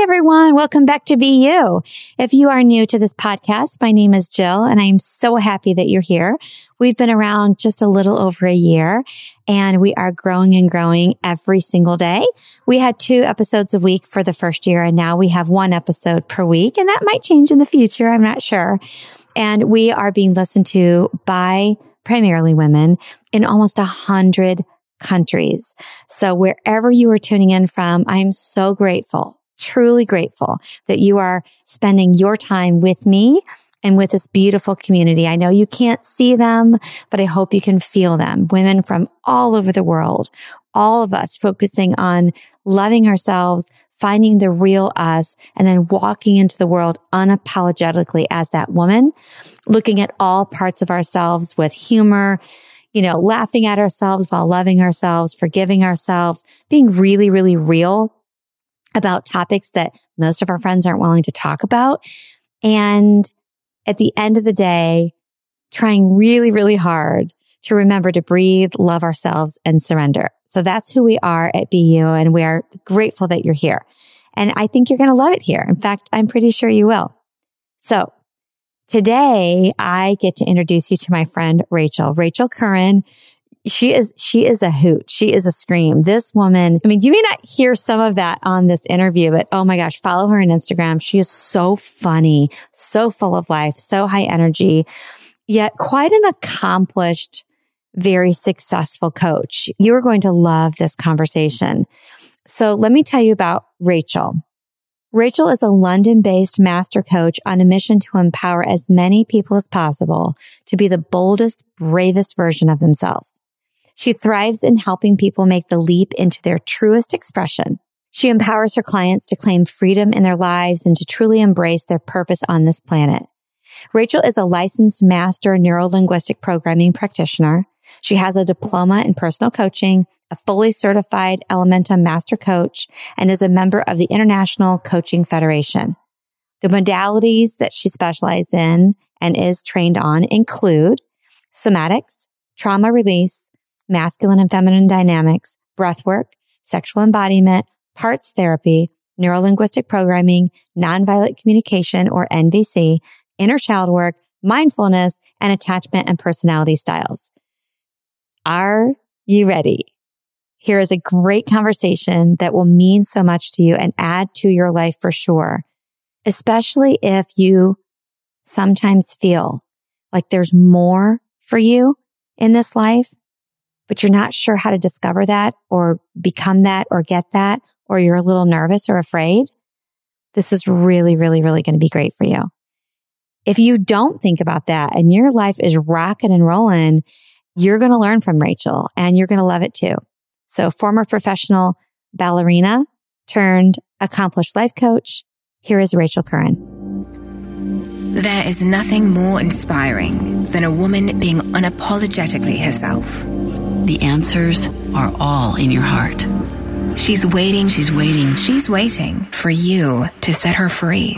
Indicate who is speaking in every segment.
Speaker 1: Everyone, welcome back to Be You. If you are new to this podcast, my name is Jill and I am so happy that you're here. We've been around just a little over a year and we are growing and growing every single day. We had two episodes a week for the first year and now we have one episode per week and that might change in the future. I'm not sure. And we are being listened to by primarily women in almost a hundred countries. So wherever you are tuning in from, I'm so grateful truly grateful that you are spending your time with me and with this beautiful community. I know you can't see them, but I hope you can feel them. Women from all over the world, all of us focusing on loving ourselves, finding the real us, and then walking into the world unapologetically as that woman, looking at all parts of ourselves with humor, you know, laughing at ourselves while loving ourselves, forgiving ourselves, being really, really real about topics that most of our friends aren't willing to talk about. And at the end of the day, trying really, really hard to remember to breathe, love ourselves and surrender. So that's who we are at BU. And we are grateful that you're here. And I think you're going to love it here. In fact, I'm pretty sure you will. So today I get to introduce you to my friend Rachel, Rachel Curran she is, she is a hoot. She is a scream. This woman, I mean, you may not hear some of that on this interview, but oh my gosh, follow her on Instagram. She is so funny, so full of life, so high energy, yet quite an accomplished, very successful coach. You are going to love this conversation. So let me tell you about Rachel. Rachel is a London based master coach on a mission to empower as many people as possible to be the boldest, bravest version of themselves. She thrives in helping people make the leap into their truest expression. She empowers her clients to claim freedom in their lives and to truly embrace their purpose on this planet. Rachel is a licensed master neurolinguistic programming practitioner. She has a diploma in personal coaching, a fully certified Elementum master coach, and is a member of the International Coaching Federation. The modalities that she specializes in and is trained on include somatics, trauma release, masculine and feminine dynamics, breath work, sexual embodiment, parts therapy, neurolinguistic programming, nonviolent communication or NVC, inner child work, mindfulness, and attachment and personality styles. Are you ready? Here is a great conversation that will mean so much to you and add to your life for sure, especially if you sometimes feel like there's more for you in this life but you're not sure how to discover that or become that or get that, or you're a little nervous or afraid, this is really, really, really going to be great for you. If you don't think about that and your life is rocking and rolling, you're going to learn from Rachel and you're going to love it too. So former professional ballerina turned accomplished life coach. Here is Rachel Curran.
Speaker 2: There is nothing more inspiring than a woman being unapologetically herself.
Speaker 3: The answers are all in your heart.
Speaker 2: She's waiting, she's waiting, she's waiting for you to set her free.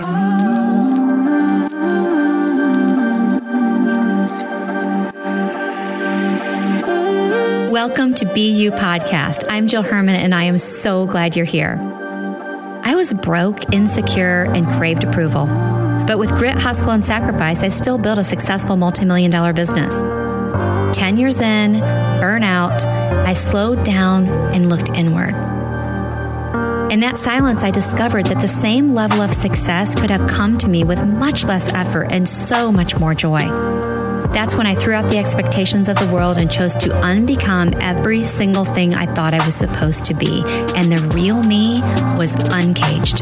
Speaker 1: Welcome to BU Podcast. I'm Jill Herman and I am so glad you're here. I was broke, insecure, and craved approval. But with grit, hustle, and sacrifice, I still built a successful multi-million dollar business. 10 years in, burnout, I slowed down and looked inward. In that silence, I discovered that the same level of success could have come to me with much less effort and so much more joy. That's when I threw out the expectations of the world and chose to unbecome every single thing I thought I was supposed to be. And the real me was uncaged.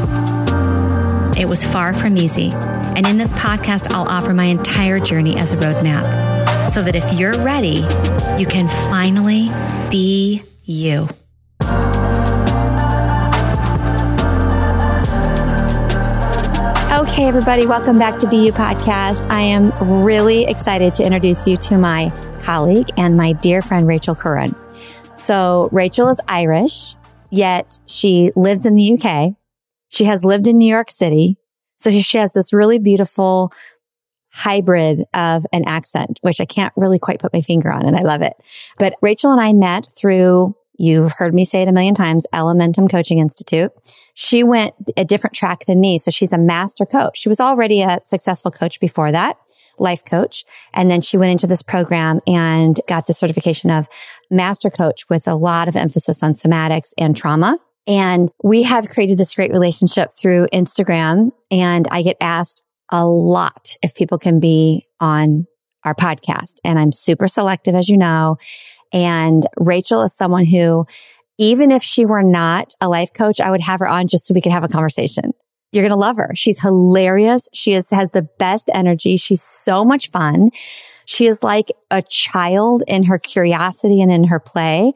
Speaker 1: It was far from easy. And in this podcast, I'll offer my entire journey as a roadmap so that if you're ready, you can finally be you. Okay, everybody, welcome back to BU Podcast. I am really excited to introduce you to my colleague and my dear friend, Rachel Curran. So, Rachel is Irish, yet she lives in the UK. She has lived in New York City. So she has this really beautiful hybrid of an accent, which I can't really quite put my finger on and I love it. But Rachel and I met through You've heard me say it a million times, Elementum Coaching Institute. She went a different track than me. So she's a master coach. She was already a successful coach before that, life coach. And then she went into this program and got the certification of master coach with a lot of emphasis on somatics and trauma. And we have created this great relationship through Instagram. And I get asked a lot if people can be on our podcast. And I'm super selective, as you know. And Rachel is someone who, even if she were not a life coach, I would have her on just so we could have a conversation. You're going to love her. She's hilarious. She is, has the best energy. She's so much fun. She is like a child in her curiosity and in her play.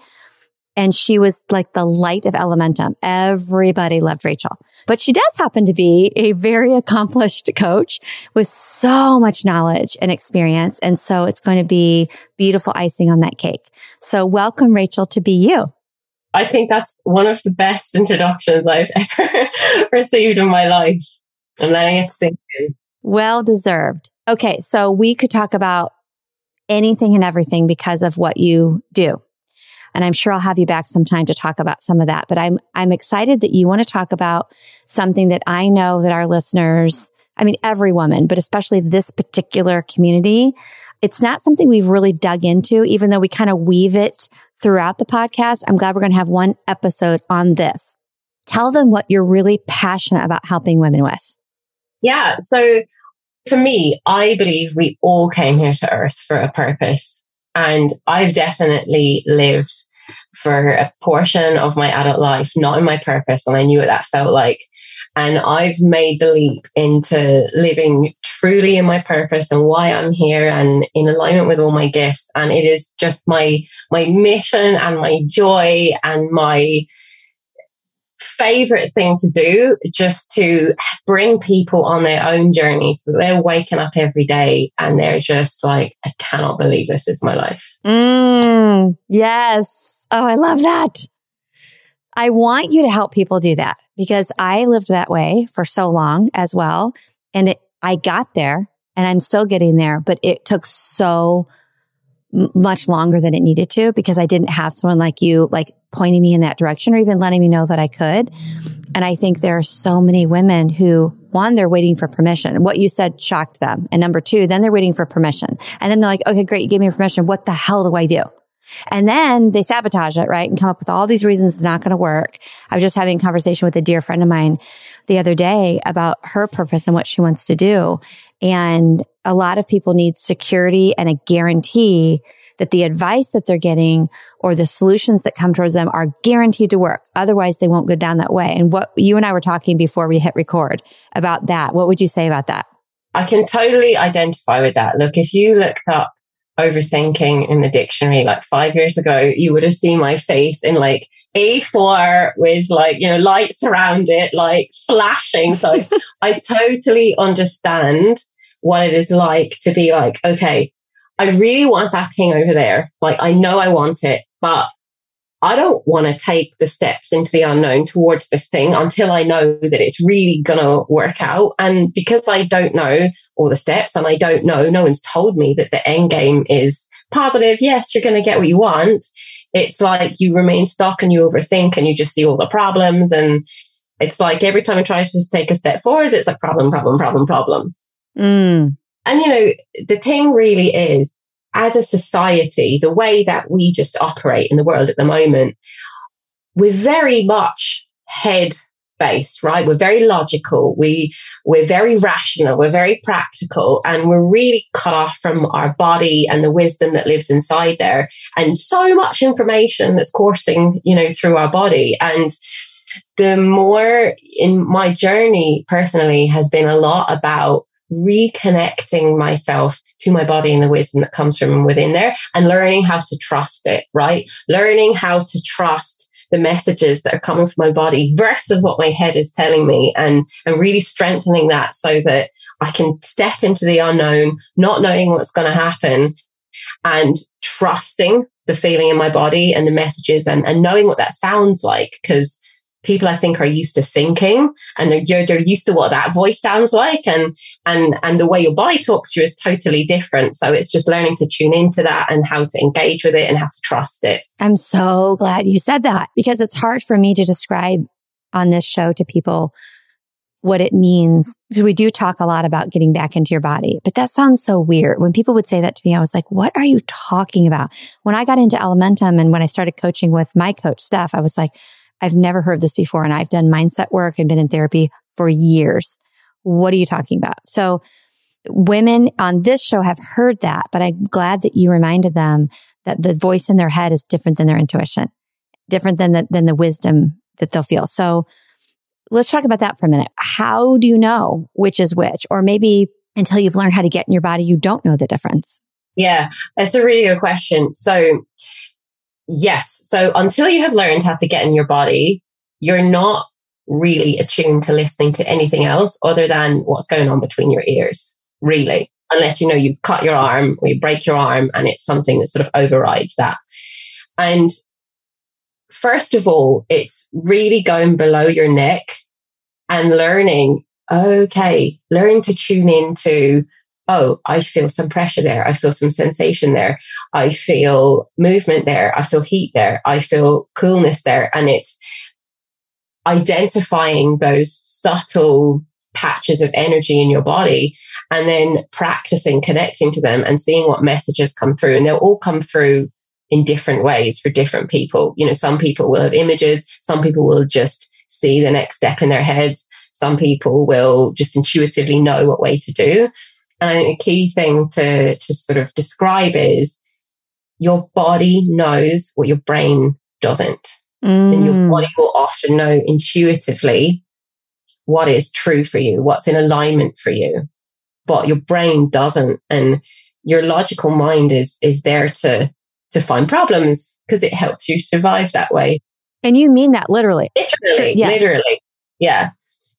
Speaker 1: And she was like the light of Elementum. Everybody loved Rachel, but she does happen to be a very accomplished coach with so much knowledge and experience. And so it's going to be beautiful icing on that cake. So welcome, Rachel, to be you.
Speaker 4: I think that's one of the best introductions I've ever received in my life. I'm letting it sink in.
Speaker 1: Well deserved. Okay. So we could talk about anything and everything because of what you do. And I'm sure I'll have you back sometime to talk about some of that. But I'm, I'm excited that you want to talk about something that I know that our listeners, I mean, every woman, but especially this particular community, it's not something we've really dug into, even though we kind of weave it throughout the podcast. I'm glad we're going to have one episode on this. Tell them what you're really passionate about helping women with.
Speaker 4: Yeah. So for me, I believe we all came here to earth for a purpose. And I've definitely lived for a portion of my adult life, not in my purpose. And I knew what that felt like. And I've made the leap into living truly in my purpose and why I'm here and in alignment with all my gifts. And it is just my, my mission and my joy and my, favorite thing to do just to bring people on their own journey so they're waking up every day and they're just like i cannot believe this is my life.
Speaker 1: Mm, yes. Oh i love that. I want you to help people do that because i lived that way for so long as well and it, i got there and i'm still getting there but it took so much longer than it needed to because I didn't have someone like you, like pointing me in that direction or even letting me know that I could. And I think there are so many women who, one, they're waiting for permission. What you said shocked them. And number two, then they're waiting for permission. And then they're like, okay, great. You gave me permission. What the hell do I do? And then they sabotage it, right? And come up with all these reasons it's not going to work. I was just having a conversation with a dear friend of mine the other day about her purpose and what she wants to do. And a lot of people need security and a guarantee that the advice that they're getting or the solutions that come towards them are guaranteed to work. Otherwise, they won't go down that way. And what you and I were talking before we hit record about that. What would you say about that?
Speaker 4: I can totally identify with that. Look, if you looked up overthinking in the dictionary like five years ago, you would have seen my face in like A4 with like, you know, lights around it, like flashing. So I totally understand what it is like to be like, okay, I really want that thing over there. Like, I know I want it, but I don't want to take the steps into the unknown towards this thing until I know that it's really going to work out. And because I don't know all the steps and I don't know, no one's told me that the end game is positive. Yes, you're going to get what you want. It's like you remain stuck and you overthink and you just see all the problems. And it's like every time I try to just take a step forward, it's like problem, problem, problem, problem.
Speaker 1: Mm.
Speaker 4: And, you know, the thing really is, as a society, the way that we just operate in the world at the moment, we're very much head based, right? We're very logical. We, we're very rational. We're very practical and we're really cut off from our body and the wisdom that lives inside there and so much information that's coursing, you know, through our body. And the more in my journey personally has been a lot about reconnecting myself to my body and the wisdom that comes from within there and learning how to trust it, right? Learning how to trust the messages that are coming from my body versus what my head is telling me and, and really strengthening that so that I can step into the unknown, not knowing what's going to happen and trusting the feeling in my body and the messages and, and knowing what that sounds like. Cause people I think are used to thinking and they're, they're used to what that voice sounds like and, and, and the way your body talks to you is totally different. So it's just learning to tune into that and how to engage with it and how to trust it.
Speaker 1: I'm so glad you said that because it's hard for me to describe on this show to people what it means. Because we do talk a lot about getting back into your body, but that sounds so weird. When people would say that to me, I was like, what are you talking about? When I got into Elementum and when I started coaching with my coach Steph, I was like, I've never heard this before. And I've done mindset work and been in therapy for years. What are you talking about? So women on this show have heard that, but I'm glad that you reminded them that the voice in their head is different than their intuition, different than the, than the wisdom that they'll feel. So let's talk about that for a minute. How do you know which is which? Or maybe until you've learned how to get in your body, you don't know the difference.
Speaker 4: Yeah, that's a really good question. So Yes. So until you have learned how to get in your body, you're not really attuned to listening to anything else other than what's going on between your ears, really. Unless you know you cut your arm or you break your arm and it's something that sort of overrides that. And first of all, it's really going below your neck and learning, okay, learning to tune into oh, I feel some pressure there. I feel some sensation there. I feel movement there. I feel heat there. I feel coolness there. And it's identifying those subtle patches of energy in your body and then practicing connecting to them and seeing what messages come through. And they'll all come through in different ways for different people. You know, some people will have images, some people will just see the next step in their heads. Some people will just intuitively know what way to do. And a key thing to, to sort of describe is your body knows what your brain doesn't. Mm. And your mm. body will often know intuitively what is true for you, what's in alignment for you. But your brain doesn't. And your logical mind is is there to to find problems because it helps you survive that way.
Speaker 1: And you mean that literally.
Speaker 4: Literally. Yes. Literally. Yeah.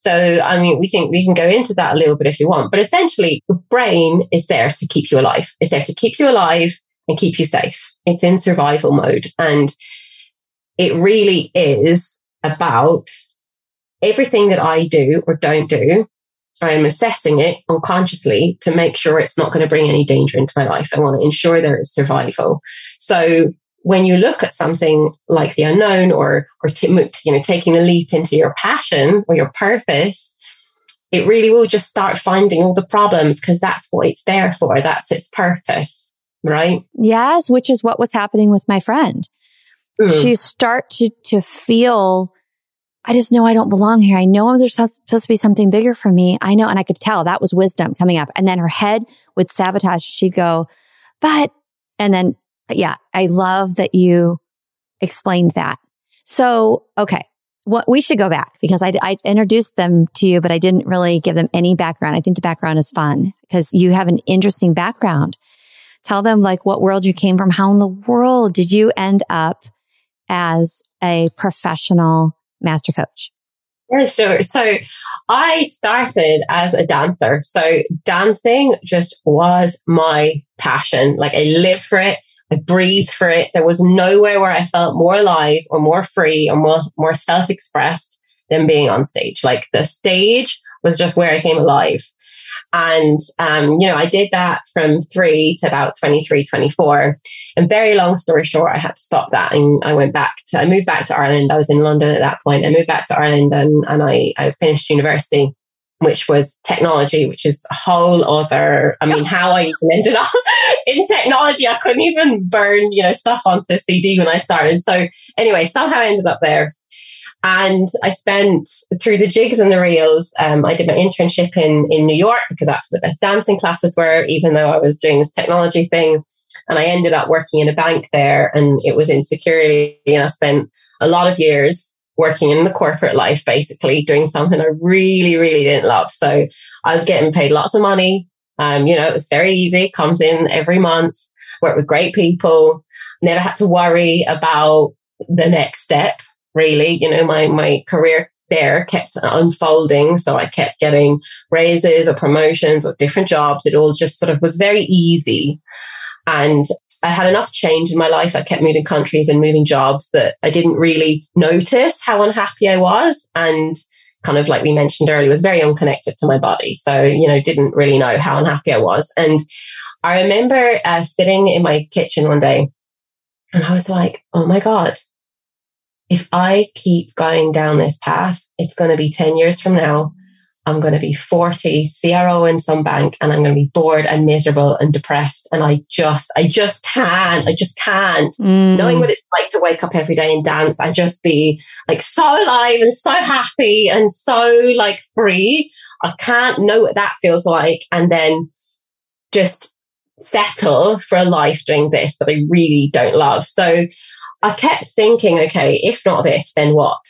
Speaker 4: So, I mean, we can, we can go into that a little bit if you want, but essentially the brain is there to keep you alive. It's there to keep you alive and keep you safe. It's in survival mode. And it really is about everything that I do or don't do. I am assessing it unconsciously to make sure it's not going to bring any danger into my life. I want to ensure there is survival. So when you look at something like the unknown or or t- you know taking a leap into your passion or your purpose it really will just start finding all the problems because that's what it's there for that's its purpose right
Speaker 1: yes which is what was happening with my friend mm. she start to to feel I just know I don't belong here. I know there's supposed to be something bigger for me. I know. And I could tell that was wisdom coming up. And then her head would sabotage. She'd go, but, and then yeah, I love that you explained that. So, okay. What we should go back because I, I introduced them to you, but I didn't really give them any background. I think the background is fun because you have an interesting background. Tell them like what world you came from. How in the world did you end up as a professional master coach?
Speaker 4: Yeah, sure. So I started as a dancer. So dancing just was my passion. Like I lived for it. I breathed for it. There was nowhere where I felt more alive or more free or more, more self expressed than being on stage. Like the stage was just where I came alive. And, um, you know, I did that from three to about 23, 24. And very long story short, I had to stop that. And I went back to, I moved back to Ireland. I was in London at that point. I moved back to Ireland and, and I, I finished university which was technology, which is a whole other. I mean, how I even ended up in technology, I couldn't even burn, you know, stuff onto CD when I started. So anyway, somehow I ended up there. And I spent through the jigs and the reels. Um, I did my internship in in New York because that's where the best dancing classes were. Even though I was doing this technology thing, and I ended up working in a bank there, and it was in security. And I spent a lot of years working in the corporate life, basically doing something I really, really didn't love. So I was getting paid lots of money. Um, you know, it was very easy, comes in every month, work with great people, never had to worry about the next step, really. You know, my, my career there kept unfolding. So I kept getting raises or promotions or different jobs. It all just sort of was very easy. And I had enough change in my life. I kept moving countries and moving jobs that I didn't really notice how unhappy I was. And kind of like we mentioned earlier, was very unconnected to my body. So, you know, didn't really know how unhappy I was. And I remember uh, sitting in my kitchen one day and I was like, oh my God, if I keep going down this path, it's going to be 10 years from now I'm going to be 40, CRO in some bank, and I'm going to be bored and miserable and depressed. And I just, I just can't, I just can't. Mm. Knowing what it's like to wake up every day and dance and just be like so alive and so happy and so like free. I can't know what that feels like. And then just settle for a life doing this that I really don't love. So I kept thinking, okay, if not this, then what?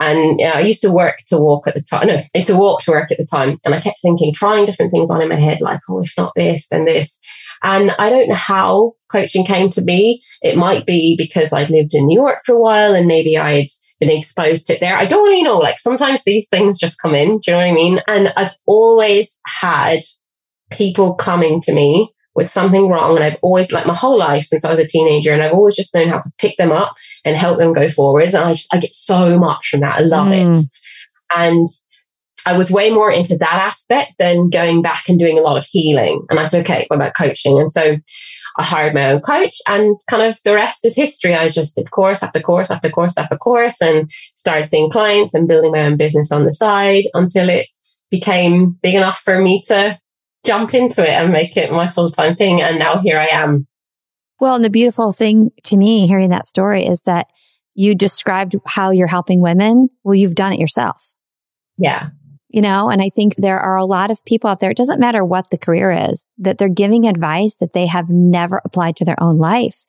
Speaker 4: And know, I used to work to walk at the time. No, I used to walk to work at the time. And I kept thinking, trying different things on in my head, like, oh, if not this, then this. And I don't know how coaching came to be. It might be because I'd lived in New York for a while and maybe I'd been exposed to it there. I don't really know. Like sometimes these things just come in. Do you know what I mean? And I've always had people coming to me with something wrong. And I've always, like my whole life since I was a teenager, and I've always just known how to pick them up and help them go forwards. And I just, I get so much from that. I love mm. it. And I was way more into that aspect than going back and doing a lot of healing. And I said, okay, what about coaching? And so I hired my own coach and kind of the rest is history. I just did course after course after course after course and started seeing clients and building my own business on the side until it became big enough for me to jump into it and make it my full time thing. And now here I am.
Speaker 1: Well, and the beautiful thing to me hearing that story is that you described how you're helping women. Well, you've done it yourself.
Speaker 4: Yeah.
Speaker 1: You know, and I think there are a lot of people out there, it doesn't matter what the career is, that they're giving advice that they have never applied to their own life.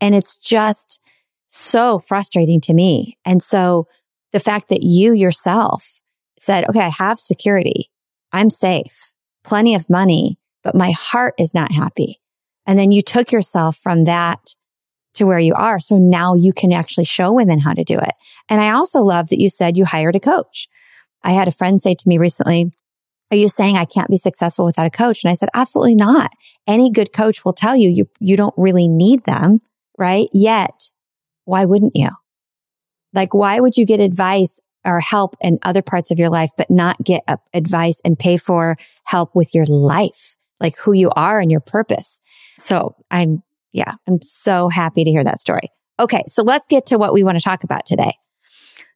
Speaker 1: And it's just so frustrating to me. And so the fact that you yourself said, okay, I have security. I'm safe plenty of money, but my heart is not happy. And then you took yourself from that to where you are. So now you can actually show women how to do it. And I also love that you said you hired a coach. I had a friend say to me recently, are you saying I can't be successful without a coach? And I said, absolutely not. Any good coach will tell you, you, you don't really need them, right? Yet, why wouldn't you? Like, why would you get advice or help in other parts of your life, but not get advice and pay for help with your life, like who you are and your purpose. So I'm, yeah, I'm so happy to hear that story. Okay. So let's get to what we want to talk about today.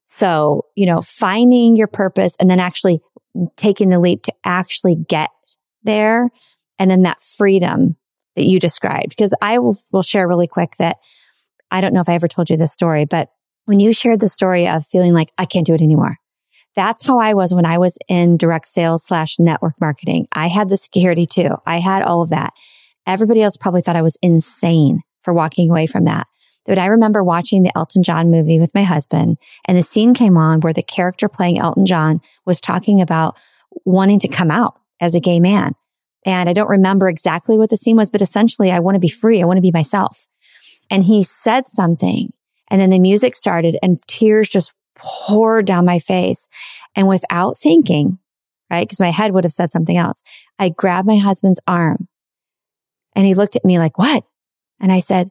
Speaker 1: So, you know, finding your purpose and then actually taking the leap to actually get there. And then that freedom that you described, because I will, will share really quick that I don't know if I ever told you this story, but when you shared the story of feeling like I can't do it anymore. That's how I was when I was in direct sales slash network marketing. I had the security too. I had all of that. Everybody else probably thought I was insane for walking away from that. But I remember watching the Elton John movie with my husband and the scene came on where the character playing Elton John was talking about wanting to come out as a gay man. And I don't remember exactly what the scene was, but essentially I want to be free. I want to be myself. And he said something and then the music started and tears just poured down my face. And without thinking, right? Because my head would have said something else. I grabbed my husband's arm and he looked at me like, what? And I said,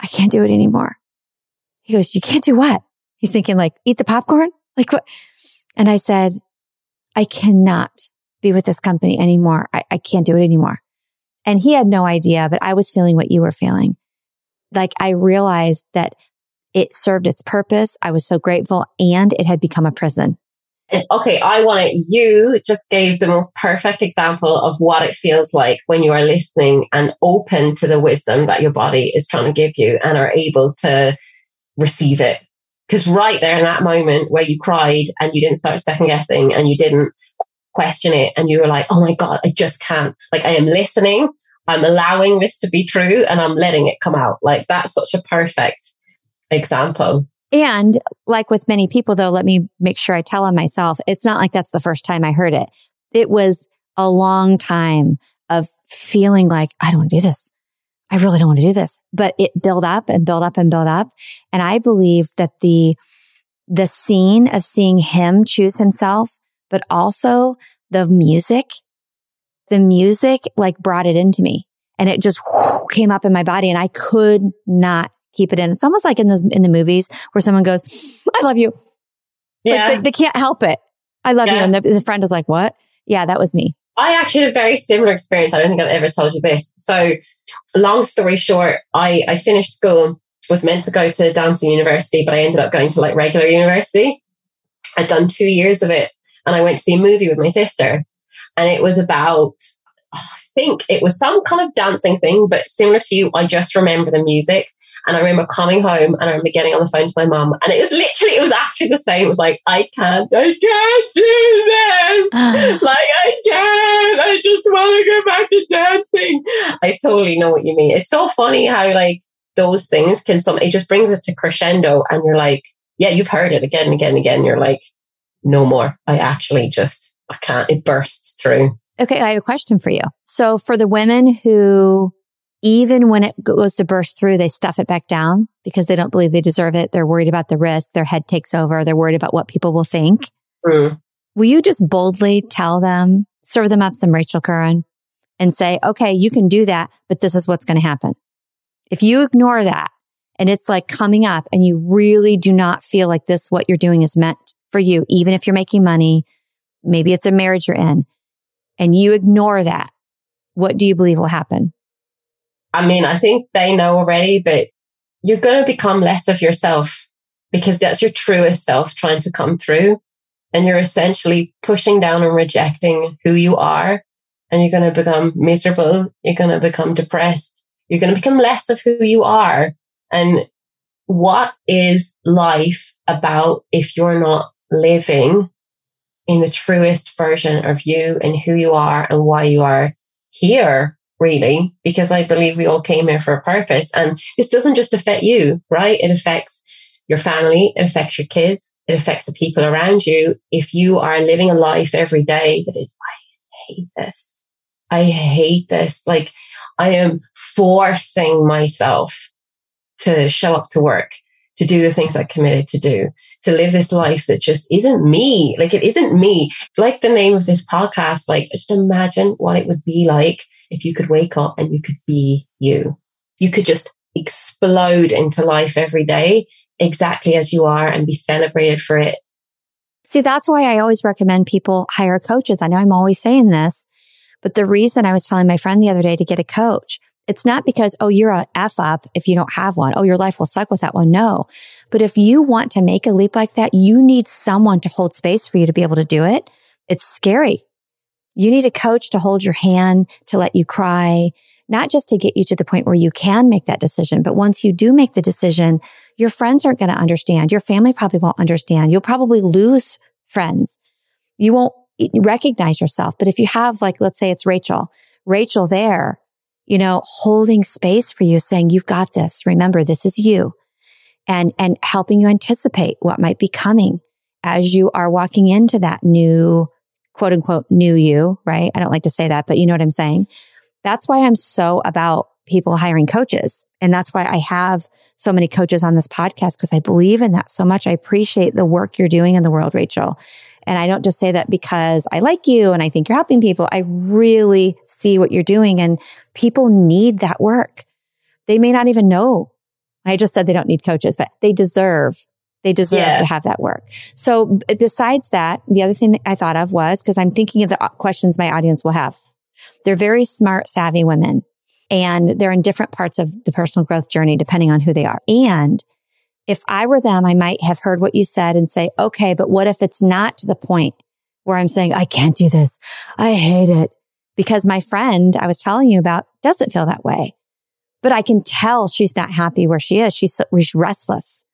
Speaker 1: I can't do it anymore. He goes, you can't do what? He's thinking like, eat the popcorn? Like what? And I said, I cannot be with this company anymore. I, I can't do it anymore. And he had no idea, but I was feeling what you were feeling. Like I realized that it served its purpose. I was so grateful and it had become a prison.
Speaker 4: Okay, I want it. You just gave the most perfect example of what it feels like when you are listening and open to the wisdom that your body is trying to give you and are able to receive it. Because right there in that moment where you cried and you didn't start second guessing and you didn't question it and you were like, oh my God, I just can't. Like, I am listening, I'm allowing this to be true and I'm letting it come out. Like, that's such a perfect example.
Speaker 1: And like with many people, though, let me make sure I tell on myself, it's not like that's the first time I heard it. It was a long time of feeling like, I don't want to do this. I really don't want to do this, but it built up and built up and built up. And I believe that the, the scene of seeing him choose himself, but also the music, the music like brought it into me. and it just whoosh, came up in my body and I could not keep it in. It's almost like in those, in the movies where someone goes, I love you.
Speaker 4: Yeah.
Speaker 1: Like they, they can't help it. I love you. And the, the friend is like, what? Yeah, that was me.
Speaker 4: I actually had a very similar experience. I don't think I've ever told you this. So, long story short, I, I finished school, was meant to go to dancing university, but I ended up going to like regular university. I'd done two years of it, and I went to see a movie with my sister, and it was about. I think it was some kind of dancing thing, but similar to you, I just remember the music. And I remember coming home and I remember getting on the phone to my mum. And it was literally, it was actually the same. It was like, I can't, I can't do this. like, I can't. I just want to go back to dancing. I totally know what you mean. It's so funny how, like, those things can some, it just brings it to crescendo. And you're like, yeah, you've heard it again and again and again. You're like, no more. I actually just, I can't. It bursts through.
Speaker 1: Okay, I have a question for you. So for the women who, even when it goes to burst through, they stuff it back down because they don't believe they deserve it. They're worried about the risk. Their head takes over. They're worried about what people will think.
Speaker 4: Mm.
Speaker 1: Will you just boldly tell them, serve them up some Rachel Curran and say, okay, you can do that, but this is what's going to happen. If you ignore that and it's like coming up and you really do not feel like this, what you're doing is meant for you, even if you're making money, maybe it's a marriage you're in and you ignore that, what do you believe will happen?
Speaker 4: I mean, I think they know already, but you're going to become less of yourself because that's your truest self trying to come through. And you're essentially pushing down and rejecting who you are. And you're going to become miserable. You're going to become depressed. You're going to become less of who you are. And what is life about if you're not living in the truest version of you and who you are and why you are here, really? Because I believe we all came here for a purpose. And this doesn't just affect you, right? It affects your family, it affects your kids, it affects the people around you. If you are living a life every day that is, I hate this, I hate this, like I am forcing myself to show up to work, to do the things I committed to do, to live this life that just isn't me. Like it isn't me. Like the name of this podcast, like just imagine what it would be like if you could wake up and you could be you. You could just explode into life every day exactly as you are and be celebrated for it.
Speaker 1: See, that's why I always recommend people hire coaches. I know I'm always saying this, but the reason I was telling my friend the other day to get a coach, it's not because, oh, you're a F up if you don't have one. Oh, your life will suck with that one. No. But if you want to make a leap like that, you need someone to hold space for you to be able to do it. It's scary. You need a coach to hold your hand, to let you cry, not just to get you to the point where you can make that decision, but once you do make the decision, your friends aren't going to understand. Your family probably won't understand. You'll probably lose friends. You won't recognize yourself. But if you have, like, let's say it's Rachel, Rachel there, you know, holding space for you, saying, you've got this. Remember, this is you and, and helping you anticipate what might be coming as you are walking into that new quote unquote new you, right? I don't like to say that, but you know what I'm saying? That's why I'm so about people hiring coaches. And that's why I have so many coaches on this podcast because I believe in that so much. I appreciate the work you're doing in the world, Rachel. And I don't just say that because I like you and I think you're helping people. I really see what you're doing and people need that work. They may not even know. I just said they don't need coaches, but they deserve they deserve
Speaker 4: Yeah.
Speaker 1: to have that work. So besides that, the other thing that I thought of was because I'm thinking of the uh, questions my audience will have. They're very smart, savvy women and they're in different parts of the personal growth journey, depending on who they are. And if I were them, I might have heard what you said and say, okay, but what if it's not to the point where I'm saying, I can't do this. I hate it because my friend I was telling you about doesn't feel that way, but I can tell she's not happy where she is. She's, so- she's restless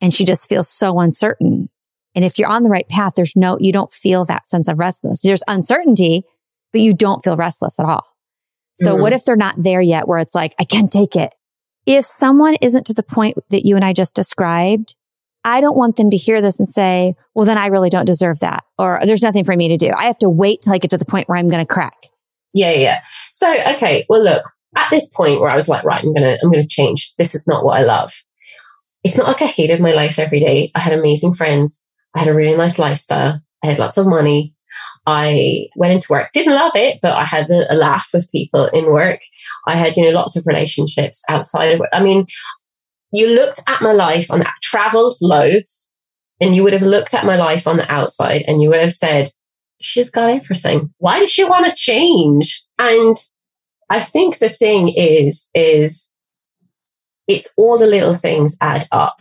Speaker 1: and she just feels so uncertain. And if you're on the right path, there's no, you don't feel that sense of restlessness. There's uncertainty, but you don't feel restless at all. So
Speaker 4: Mhm.
Speaker 1: what if they're not there yet where it's like, I can't take it? If someone isn't to the point that you and I just described, I don't want them to hear this and say, well, then I really don't deserve that. Or there's nothing for me to do. I have to wait till I get to the point where I'm going to crack.
Speaker 4: Yeah, yeah. So, okay, well, look, at this point where I was like, right, I'm gonna, I'm gonna change. This is not what I love. It's not like I hated my life every day. I had amazing friends. I had a really nice lifestyle. I had lots of money. I went into work, didn't love it, but I had a, laugh with people in work. I had, you know, lots of relationships outside of it. I mean, you looked at my life on that, traveled loads, and you would have looked at my life on the outside and you would have said, she's got everything. Why does she want to change? And I think the thing is, is it's all the little things add up,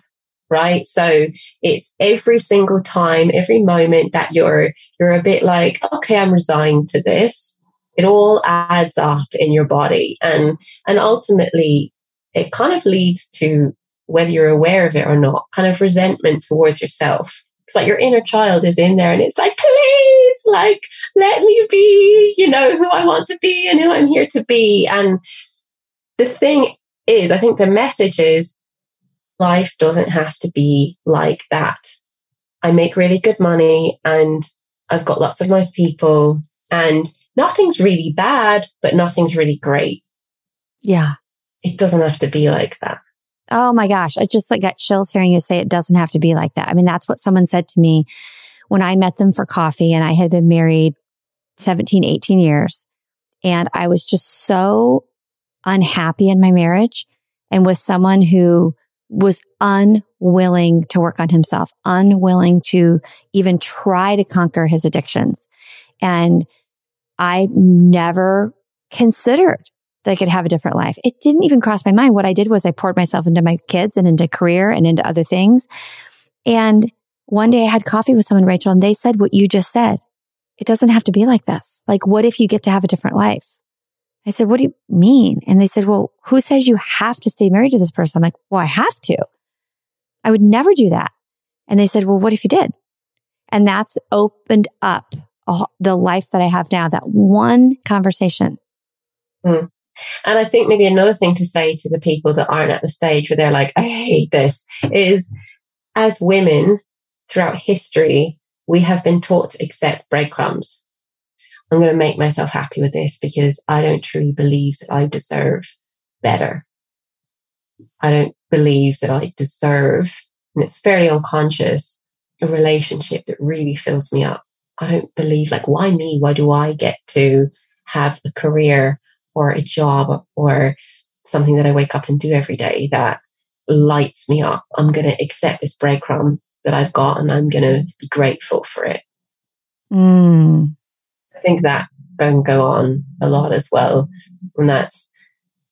Speaker 4: right? So it's every single time, every moment that you're, you're a bit like, okay, I'm resigned to this. It all adds up in your body. And, and ultimately it kind of leads to whether you're aware of it or not, kind of resentment towards yourself. It's like your inner child is in there and it's like, please, like, let me be, you know, who I want to be and who I'm here to be. And the thing is, I think the message is life doesn't have to be like that. I make really good money and I've got lots of nice people and nothing's really bad, but nothing's really great.
Speaker 1: Yeah.
Speaker 4: It doesn't have to be like that.
Speaker 1: Oh my gosh. I just like got chills hearing you say it doesn't have to be like that. I mean, that's what someone said to me when I met them for coffee and I had been married 17, 18 years. And I was just so unhappy in my marriage and with someone who was unwilling to work on himself, unwilling to even try to conquer his addictions. And I never considered that I could have a different life. It didn't even cross my mind. What I did was I poured myself into my kids and into career and into other things. And one day I had coffee with someone, Rachel, and they said what you just said. It doesn't have to be like this. Like, what if you get to have a different life? I said, what do you mean? And they said, well, who says you have to stay married to this person? I'm like, well, I have to. I would never do that. And they said, well, what if you did? And that's opened up the life that I have now, that one conversation.
Speaker 4: Mm. And I think maybe another thing to say to the people that aren't at the stage where they're like, I hate this is as women throughout history, we have been taught to accept breadcrumbs. I'm going to make myself happy with this because I don't truly believe that I deserve better. I don't believe that I deserve, and it's fairly unconscious, a relationship that really fills me up. I don't believe, like, why me? Why do I get to have a career or a job or something that I wake up and do every day that lights me up? I'm going to accept this breadcrumb that I've got and I'm going to be grateful for it.
Speaker 1: Mm.
Speaker 4: I think that can go on a lot as well. And that's,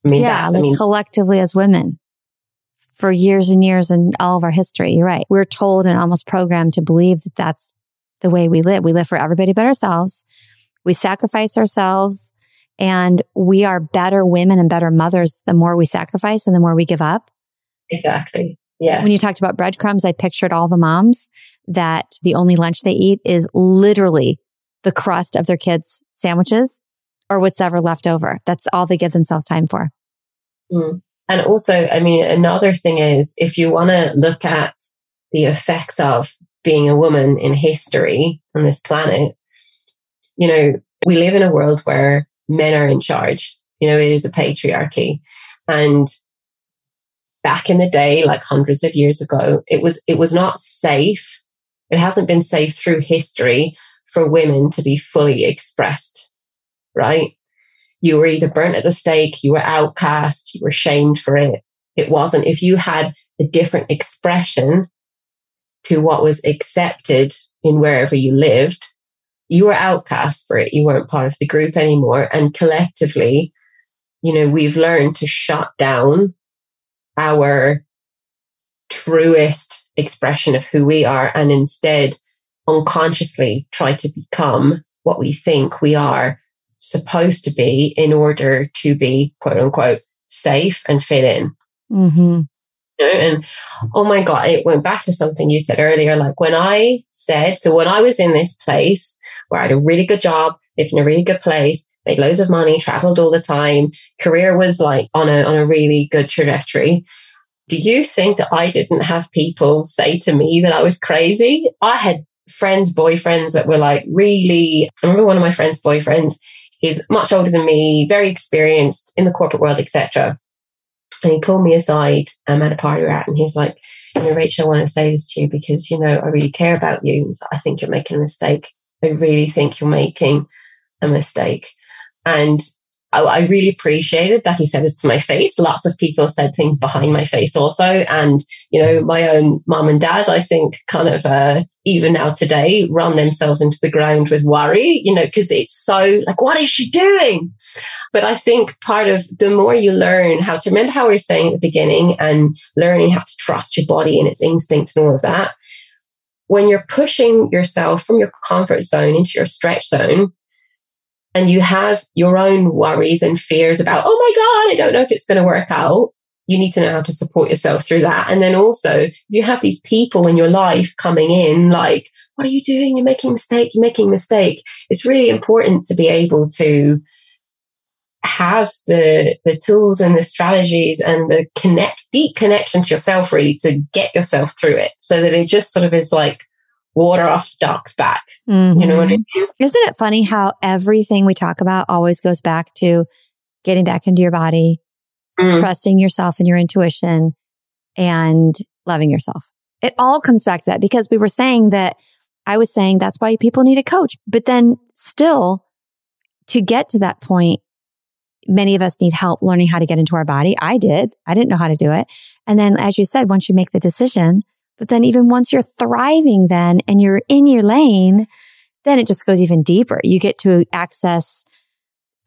Speaker 4: I mean,
Speaker 1: yeah, like
Speaker 4: I mean,
Speaker 1: collectively as women for years and years in all of our history. You're right. We're told and almost programmed to believe that that's the way we live. We live for everybody but ourselves. We sacrifice ourselves and we are better women and better mothers the more we sacrifice and the more we give up.
Speaker 4: Exactly. Yeah.
Speaker 1: When you talked about breadcrumbs, I pictured all the moms that the only lunch they eat is literally the crust of their kids' sandwiches or what's ever left over. That's all they give themselves time for.
Speaker 4: Mm. And also, I mean, another thing is if you want to look at the effects of being a woman in history on this planet, you know, we live in a world where men are in charge. You know, it is a patriarchy. And back in the day, like hundreds of years ago, it was it was not safe. It hasn't been safe through history for women to be fully expressed, right? You were either burnt at the stake, you were outcast, you were shamed for it. It wasn't. If you had a different expression to what was accepted in wherever you lived, you were outcast for it. You weren't part of the group anymore. And collectively, you know, we've learned to shut down our truest expression of who we are and instead unconsciously try to become what we think we are supposed to be in order to be quote unquote safe and fit in.
Speaker 1: Mm-hmm.
Speaker 4: You know, and oh my God, it went back to something you said earlier. Like when I said, so when I was in this place where I had a really good job, lived in a really good place, made loads of money, traveled all the time, career was like on a on a really good trajectory. Do you think that I didn't have people say to me that I was crazy? I had friends, boyfriends that were like really, I remember one of my friends' boyfriends, he's much older than me, very experienced in the corporate world, etc. And he pulled me aside um, at a party we're at, and he's like, you know, Rachel, I want to say this to you because, you know, I really care about you. I think you're making a mistake. I really think you're making a mistake. And I, really appreciated that he said this to my face. Lots of people said things behind my face also. And, you know, my own mom and dad, I think kind of, uh, even now today run themselves into the ground with worry, you know, because it's so like, what is she doing? But I think part of the more you learn how to remember how we were saying at the beginning and learning how to trust your body and its instinct and all of that, when you're pushing yourself from your comfort zone into your stretch zone, and you have your own worries and fears about, oh my God, I don't know if it's going to work out. You need to know how to support yourself through that. And then also you have these people in your life coming in like, what are you doing? You're making a mistake. You're making a mistake. It's really important to be able to have the the tools and the strategies and the connect deep connection to yourself really to get yourself through it so that it just sort of is like water off the duck's back. Mm-hmm. You know what I mean?
Speaker 1: Isn't it funny how everything we talk about always goes back to getting back into your body, mm. trusting yourself and your intuition, and loving yourself? It all comes back to that because we were saying that I was saying that's why people need a coach. But then still, to get to that point, many of us need help learning how to get into our body. I did. I didn't know how to do it. And then, as you said, once you make the decision, but then even once you're thriving then and you're in your lane, then it just goes even deeper. You get to access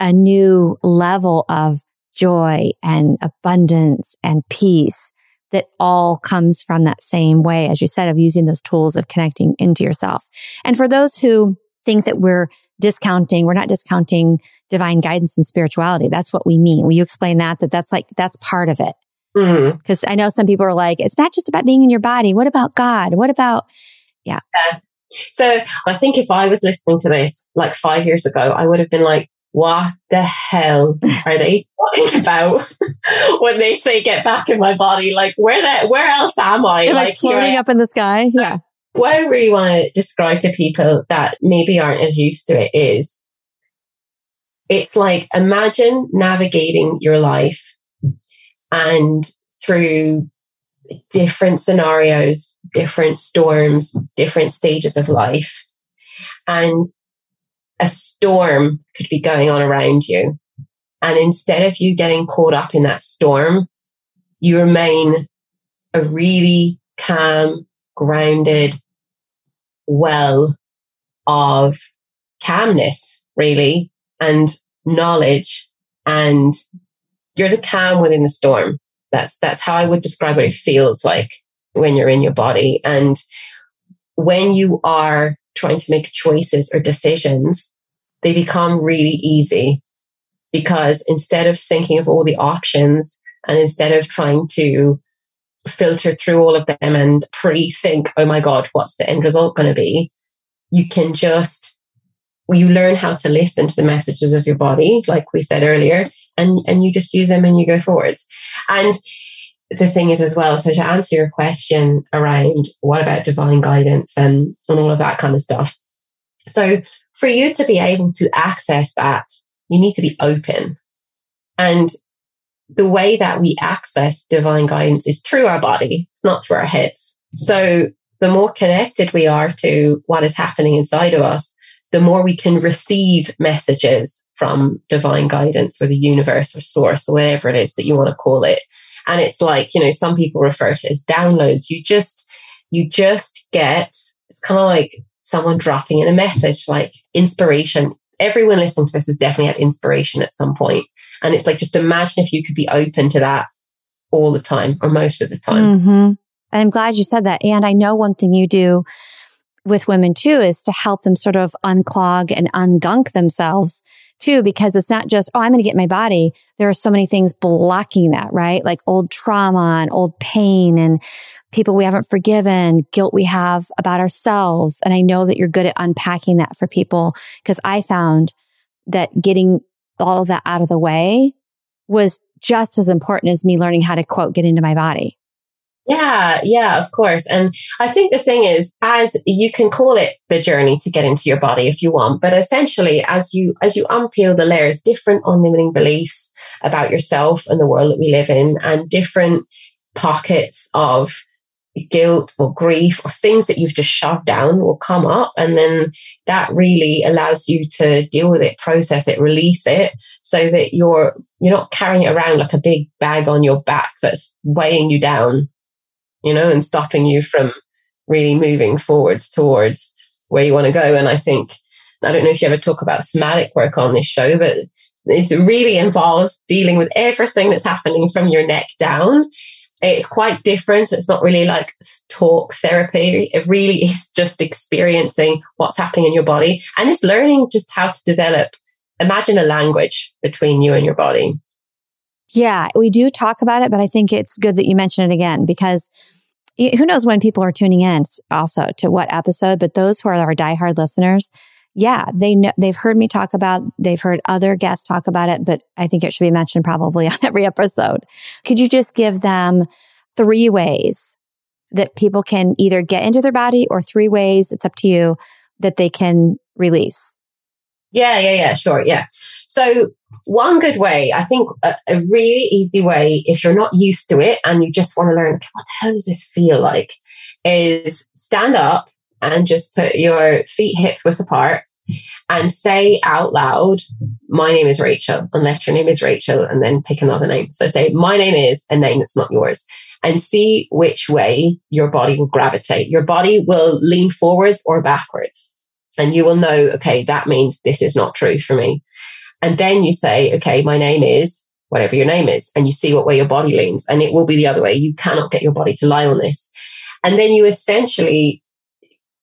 Speaker 1: a new level of joy and abundance and peace that all comes from that same way, as you said, of using those tools of connecting into yourself. And for those who think that we're discounting, we're not discounting divine guidance and spirituality. That's what we mean. Will you explain that? That that's like, that's part of it. Because mm-hmm. I know some people are like, it's not just about being in your body. What about God? What about, yeah. yeah.
Speaker 4: So I think if I was listening to this like five years ago, I would have been like, what the hell are they talking about when they say get back in my body? Like where that where else am I?
Speaker 1: Am like I floating up in the sky? Yeah.
Speaker 4: What I really want to describe to people that maybe aren't as used to it is it's like imagine navigating your life and through different scenarios, different storms, different stages of life. And a storm could be going on around you. And instead of you getting caught up in that storm, you remain a really calm, grounded well of calmness, really, and knowledge and you're the calm within the storm. That's that's how I would describe what it feels like when you're in your body. And when you are trying to make choices or decisions, they become really easy because instead of thinking of all the options and instead of trying to filter through all of them and pre think, oh my God, what's the end result going to be? You can just, you learn how to listen to the messages of your body, like we said earlier, and and you just use them and you go forwards. And the thing is as well so to answer your question around what about divine guidance and and all of that kind of stuff so for you to be able to access that you need to be open. And the way that we access divine guidance is through our body it's not through our heads so the more connected we are to what is happening inside of us the more we can receive messages from divine guidance or the universe or source or whatever it is that you want to call it. And it's like, you know, some people refer to it as downloads. You just, you just get, it's kind of like someone dropping in a message, like inspiration. Everyone listening to this has definitely had inspiration at some point. And it's like, just imagine if you could be open to that all the time or most of the time.
Speaker 1: Mm-hmm. And I'm glad you said that. And I know one thing you do with women too is to help them sort of unclog and ungunk themselves too, because it's not just, oh, I'm going to get my body. There are so many things blocking that, right? Like old trauma and old pain and people we haven't forgiven, guilt we have about ourselves. And I know that you're good at unpacking that for people because I found that getting all of that out of the way was just as important as me learning how to quote, get into my body.
Speaker 4: Yeah, yeah, of course. And I think the thing is, as you can call it the journey to get into your body if you want, but essentially as you as you unpeel the layers, different unlimiting beliefs about yourself and the world that we live in, and different pockets of guilt or grief or things that you've just shoved down will come up. And then that really allows you to deal with it, process it, release it so that you're, you're not carrying it around like a big bag on your back that's weighing you down, you know, and stopping you from really moving forwards towards where you want to go. And I think, I don't know if you ever talk about somatic work on this show, but it really involves dealing with everything that's happening from your neck down it's quite different. It's not really like talk therapy. It really is just experiencing what's happening in your body and it's learning just how to develop, imagine a language between you and your body.
Speaker 1: Yeah, we do talk about it, but I think it's good that you mention it again because who knows when people are tuning in also to what episode, but those who are our diehard listeners, yeah, they know, they've heard me talk about, they've heard other guests talk about it, but I think it should be mentioned probably on every episode. Could you just give them three ways that people can either get into their body or three ways, it's up to you, that they can release?
Speaker 4: Yeah, yeah, yeah, sure. Yeah. So one good way, I think a, a, really easy way, if you're not used to it and you just want to learn, what the hell does this feel like? Is stand up and just put your feet hip width apart and say out loud, My name is Rachel, unless your name is Rachel, and then pick another name. So say, My name is a name that's not yours, and see which way your body will gravitate. Your body will lean forwards or backwards. And you will know, okay, that means this is not true for me. And then you say, okay, my name is whatever your name is, and you see what way your body leans, and it will be the other way. You cannot get your body to lie on this. And then you essentially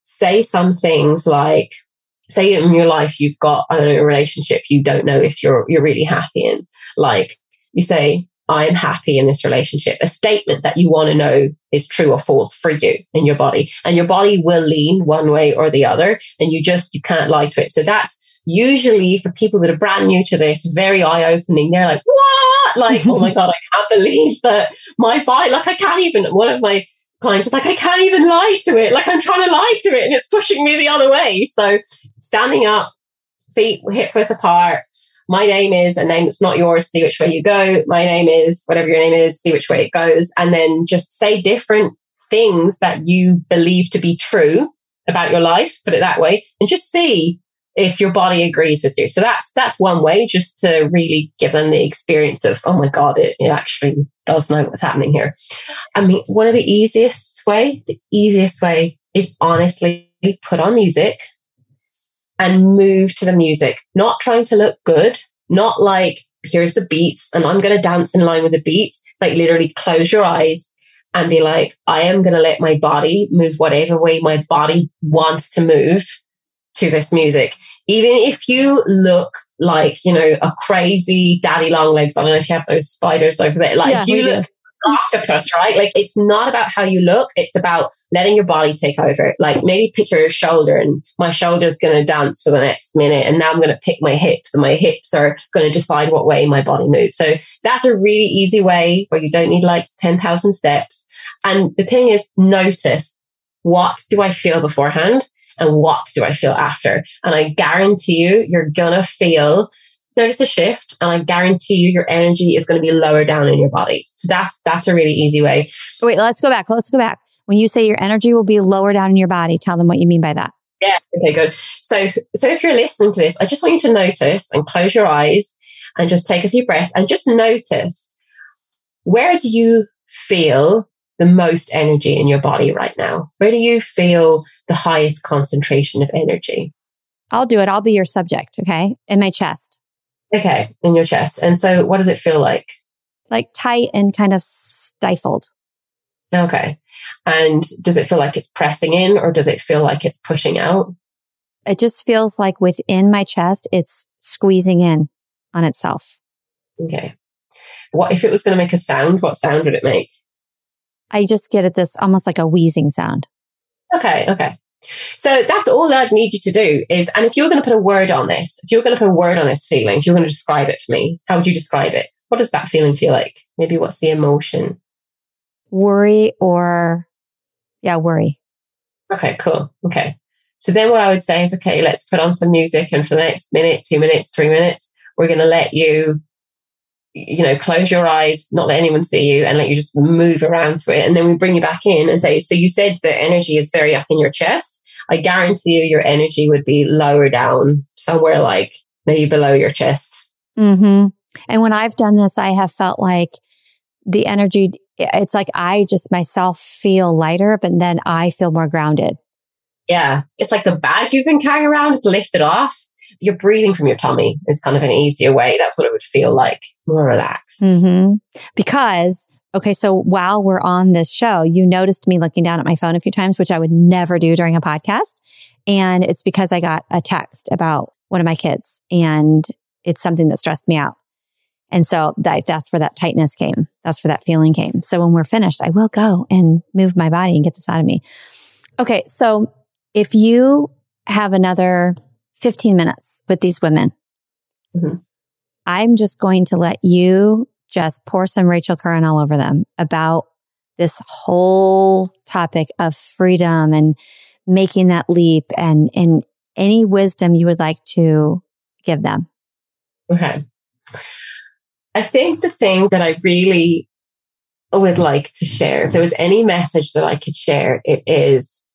Speaker 4: say some things like, say in your life you've got I don't know a relationship you don't know if you're you're really happy in like you say I'm happy in this relationship a statement that you want to know is true or false for you in your body. And your body will lean one way or the other and you just you can't lie to it. So that's usually for people that are brand new to this very eye opening they're like what? Like oh my god I can't believe that my body like I can't even one of my clients is like I can't even lie to it. Like I'm trying to lie to it and it's pushing me the other way. So standing up, feet hip width apart. My name is a name that's not yours. See which way you go. My name is whatever your name is. See which way it goes. And then just say different things that you believe to be true about your life, put it that way, and just see if your body agrees with you. So that's that's one way just to really give them the experience of, oh my God, it, it actually does know what's happening here. I mean, one of the easiest way, the easiest way is honestly put on music and move to the music, not trying to look good, not like, here's the beats and I'm going to dance in line with the beats. Like literally close your eyes and be like, I am going to let my body move whatever way my body wants to move to this music. Even if you look like, you know, a crazy daddy long legs. I don't know if you have those spiders over there. Like yeah, you look octopus, right? Like it's not about how you look, it's about letting your body take over. Like maybe pick your shoulder and my shoulder's going to dance for the next minute. And now I'm going to pick my hips and my hips are going to decide what way my body moves. So that's a really easy way where you don't need like 10,000 steps. And the thing is, notice what do I feel beforehand? And what do I feel after? And I guarantee you, you're gonna feel notice a shift and I guarantee you your energy is going to be lower down in your body. So that's that's a really easy way.
Speaker 1: Wait, let's go back. Let's go back. When you say your energy will be lower down in your body, tell them what you mean by that.
Speaker 4: Yeah, okay, good. So so if you're listening to this, I just want you to notice and close your eyes and just take a few breaths and just notice where do you feel the most energy in your body right now? Where do you feel the highest concentration of energy?
Speaker 1: I'll do it. I'll be your subject, okay? In my chest.
Speaker 4: Okay, in your chest. And so what does it feel like?
Speaker 1: Like tight and kind of stifled.
Speaker 4: Okay. And does it feel like it's pressing in or does it feel like it's pushing out?
Speaker 1: It just feels like within my chest, it's squeezing in on itself.
Speaker 4: Okay. What if it was going to make a sound? What sound would it make?
Speaker 1: I just get it this almost like a wheezing sound.
Speaker 4: Okay. Okay. So that's all I'd need you to do is, and if you're going to put a word on this, if you're going to put a word on this feeling, if you're going to describe it for me, how would you describe it? What does that feeling feel like? Maybe what's the emotion?
Speaker 1: Worry or, yeah, worry.
Speaker 4: Okay, cool. Okay. So then what I would say is, okay, let's put on some music. And for the next minute, two minutes, three minutes, we're going to let you you know, close your eyes, not let anyone see you, and let you just move around through it. And then we bring you back in and say, So you said the energy is very up in your chest. I guarantee you your energy would be lower down, somewhere like maybe below your chest.
Speaker 1: Mm-hmm. And when I've done this, I have felt like the energy, it's like I just myself feel lighter, but then I feel more grounded.
Speaker 4: Yeah. It's like the bag you've been carrying around is lifted off. You're breathing from your tummy is kind of an easier way. That's what it would feel like, more relaxed.
Speaker 1: Mm-hmm. Because, okay, so while we're on this show, you noticed me looking down at my phone a few times, which I would never do during a podcast. And it's because I got a text about one of my kids and it's something that stressed me out. And so that, that's where that tightness came. That's where that feeling came. So when we're finished, I will go and move my body and get this out of me. Okay. So if you have another 15 minutes with these women, mm-hmm. I'm just going to let you just pour some Rachel Curran all over them about this whole topic of freedom and making that leap and, and any wisdom you would like to give them.
Speaker 4: Okay. I think the thing that I really would like to share, if there was any message that I could share, it is